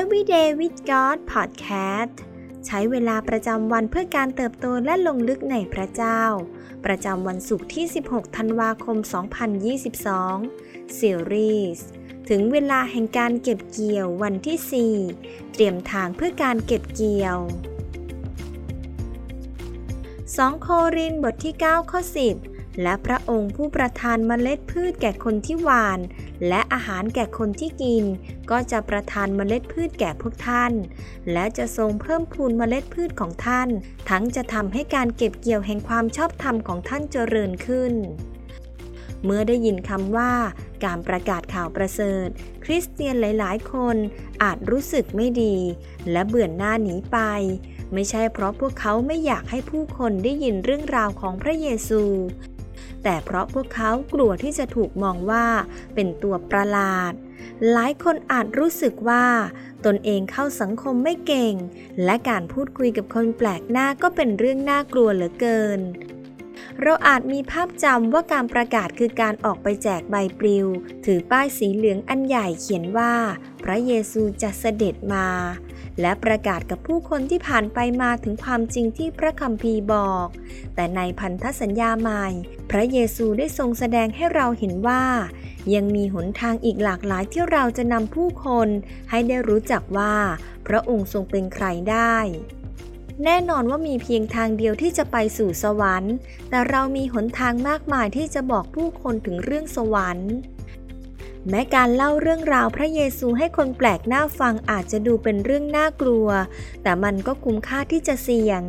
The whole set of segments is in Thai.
Everyday with God Podcast ใช้เวลาประจำวันเพื่อการเติบโตและลงลึกในพระเจ้า ประจำวันศุกร์ที่ 16 ธันวาคม 2022 Series ถึงเวลาแห่งการเก็บเกี่ยววันที่ 4 เตรียมทางเพื่อการเก็บเกี่ยว 2 โครินบทที่ 9 ข้อ 10 และพระองค์ผู้ประทานเมล็ดพืชแก่คนที่หวาน และอาหารแก่คนที่กิน ก็จะประทานเมล็ดพืชแก่พวกท่าน และจะทรงเพิ่มพูนเมล็ดพืชของท่าน ทั้งจะทำให้การเก็บเกี่ยวแห่งความชอบธรรมของท่านเจริญขึ้น เมื่อได้ยินคำว่า การประกาศข่าวประเสริฐ คริสเตียนหลายๆ คนอาจรู้สึกไม่ดี และเบื่อหน้าหนีไปไม่ใช่เพราะพวกเขาไม่อยากให้ผู้คนได้ยินเรื่องราวของพระเยซู แต่เพราะพวกเขากลัวที่จะถูกมองว่าเป็นตัวประหลาด หลายคนอาจรู้สึกว่า ตนเองเข้าสังคมไม่เก่ง และการพูดคุยกับคนแปลกหน้าก็เป็นเรื่องน่ากลัวเหลือเกินเราอาจมีภาพจำว่าการประกาศคือการออกไปแจกใบปลิว ถือป้ายสีเหลืองอันใหญ่เขียนว่า พระเยซูจะเสด็จมา และประกาศกับผู้คนที่ผ่านไปมาถึงความจริงที่พระคัมภีร์บอก แต่ในพันธสัญญาใหม่ พระเยซูได้ทรงแสดงให้เราเห็นว่า ยังมีหนทางอีกหลากหลายที่เราจะนำผู้คนให้ได้รู้จักว่า พระองค์ทรงเป็นใครได้แน่นอนว่ามีเพียงทางเดียวที่จะไปสู่สวรรค์ แต่เรามีหนทางมากมายที่จะบอกผู้คนถึงเรื่องสวรรค์ แม้การเล่าเรื่องราวพระเยซูให้คนแปลกหน้าฟังอาจจะดูเป็นเรื่องน่ากลัว แต่มันก็คุ้มค่าที่จะเสี่ยง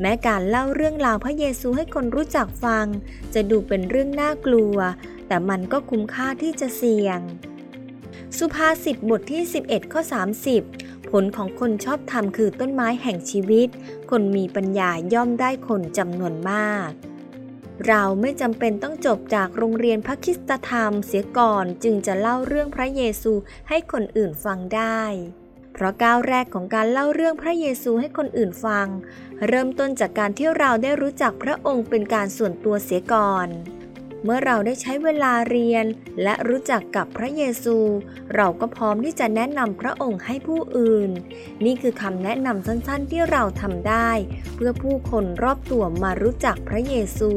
แม้การเล่าเรื่องราวพระเยซูให้คนรู้จักฟัง จะดูเป็นเรื่องน่ากลัว แต่มันก็คุ้มค่าที่จะเสี่ยง สุภาษิตบทที่ 11 ข้อ 30 ผลของคนชอบธรรมคือต้นไม้แห่งชีวิต คนมีปัญญาย่อมได้คนจำนวนมาก เราไม่จำเป็นต้องจบจากโรงเรียนพระคิสตธรรมเสียก่อนจึงจะเล่าเรื่องพระเยซูให้คนอื่นฟังได้ เพราะก้าวแรกของการเล่าเรื่องพระเยซูให้คนอื่นฟัง เริ่มต้นจากการที่เราได้รู้จักพระองค์เป็นการส่วนตัวเสียก่อน เมื่อเราได้ใช้เวลาเรียน และรู้จักกับพระเยซู เราก็พร้อมที่จะแนะนำพระองค์ให้ผู้อื่น นี่คือคำแนะนำสั้นๆที่เราทำได้ เพื่อผู้คนรอบตัวมารู้จักพระเยซู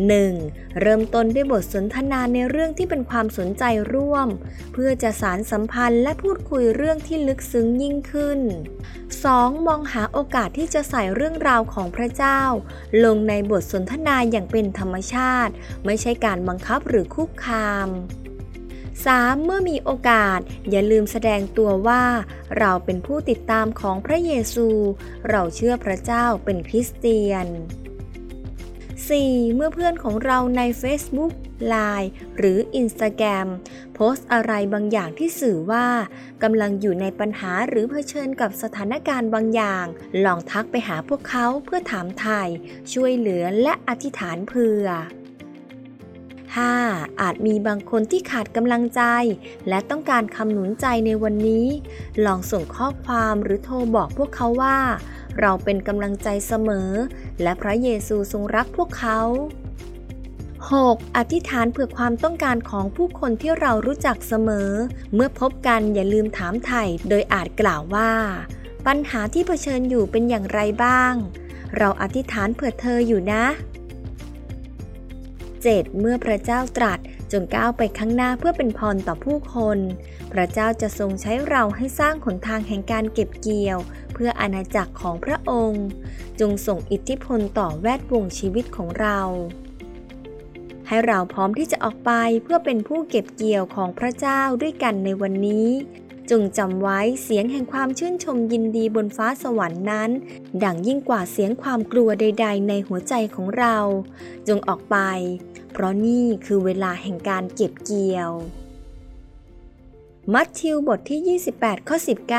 1. เริ่มต้นด้วยบทสนทนาในเรื่องที่เป็นความสนใจร่วม เพื่อจะสารสัมพันธ์และพูดคุยเรื่องที่ลึกซึ้งยิ่งขึ้น 2. มองหาโอกาสที่จะใส่เรื่องราวของพระเจ้า ลงในบทสนทนาอย่างเป็นธรรมชาติ ไม่ใช่การบังคับหรือคุกคาม 3. เมื่อมีโอกาส อย่าลืมแสดงตัวว่า เราเป็นผู้ติดตามของพระเยซู เราเชื่อพระเจ้าเป็นคริสเตียน 4. เมื่อเพื่อนของเราใน Facebook Line หรือ Instagram โพสต์อะไรบางอย่างที่สื่อว่ากำลังอยู่ในปัญหาหรือเผชิญกับสถานการณ์บางอย่าง ลองทักไปหาพวกเขาเพื่อถามไทยช่วยเหลือและอธิษฐานเผื่อ 5. อาจมีบางคนที่ขาดกำลังใจ และต้องการคำหนุนใจในวันนี้ ลองส่งข้อความหรือโทรบอกพวกเขาว่า เราเป็นกำลังใจเสมอ และพระเยซูทรงรักพวกเขา 6. อธิษฐานเผื่อความต้องการของผู้คนที่เรารู้จักเสมอ เมื่อพบกันอย่าลืมถามไถ่โดยอาจกล่าวว่า ปัญหาที่เผชิญอยู่เป็นอย่างไรบ้าง เราอธิษฐานเผื่อเธออยู่นะ 7. เมื่อพระเจ้าตรัสจงก้าวไปข้างหน้าเพื่อเป็นพรต่อผู้คน พระเจ้าจะทรงใช้เราให้สร้างหนทางแห่งการเก็บเกี่ยว เพื่ออาณาจักรของพระองค์ จงส่งอิทธิพลต่อแวดวงชีวิตของเรา ให้เราพร้อมที่จะออกไปเพื่อเป็นผู้เก็บเกี่ยวของพระเจ้าด้วยกันในวันนี้ จงจำไว้เสียงแห่งความชื่นชมยินดีบนฟ้าสวรรค์นั้น ดังยิ่งกว่าเสียงความกลัวใด ๆ ในหัวใจของเรา จงออกไป เพราะนี่คือเวลาแห่งการเก็บเกี่ยว มัทธิวบทที่ 28 ข้อ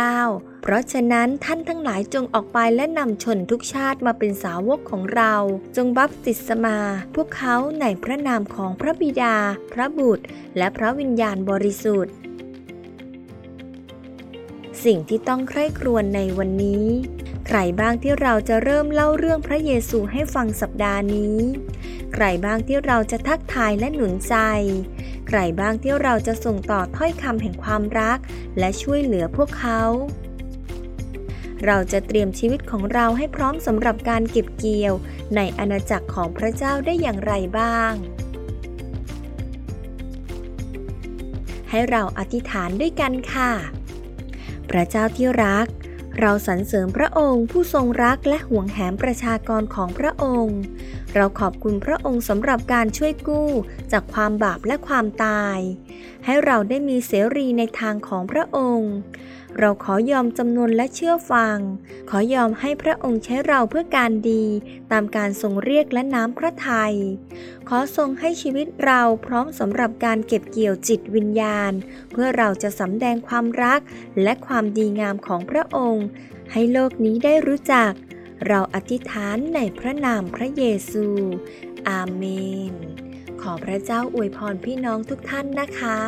19 เพราะฉะนั้นท่านทั้งหลายจงออกไปและนำชนทุกชาติมาเป็นสาวกของเรา จงบัพติศมา พวกเขาในพระนามของพระบิดา พระบุตร และพระวิญญาณบริสุทธิ์ สิ่งที่ต้องใคร่ครวญในวันนี้ ใครบ้างที่เราจะเริ่มเล่าเรื่องพระเยซูให้ฟังสัปดาห์นี้ ใครบ้างที่เราจะทักทายและหนุนใจ ใครบ้างที่เราจะส่งต่อถ้อยคำแห่งความรัก และช่วยเหลือพวกเขา เราจะเตรียมชีวิตของเราให้พร้อมสำหรับการเก็บเกี่ยวในอาณาจักรของพระเจ้าได้อย่างไรบ้างให้เราอธิษฐานด้วยกันค่ะ พระเจ้าที่รัก เราสรรเสริญพระองค์ผู้ทรงรักและห่วงแหนประชากรของพระองค์ เราขอบคุณพระองค์สำหรับการช่วยกู้จากความบาปและความตาย ให้เราได้มีเสรีในทางของพระองค์ เราขอยอมจำนนและเชื่อฟัง ขอยอมให้พระองค์ใช้เราเพื่อการดี ตามการทรงเรียกและน้ำพระทัย ขอทรงให้ชีวิตเราพร้อมสำหรับการเก็บเกี่ยวจิตวิญญาณ เพื่อเราจะสำแดงความรักและความดีงามของพระองค์ให้โลกนี้ได้รู้จัก เราอธิษฐานในพระนามพระเยซู อาเมน ขอพระเจ้าอวยพรพี่น้องทุกท่านนะคะ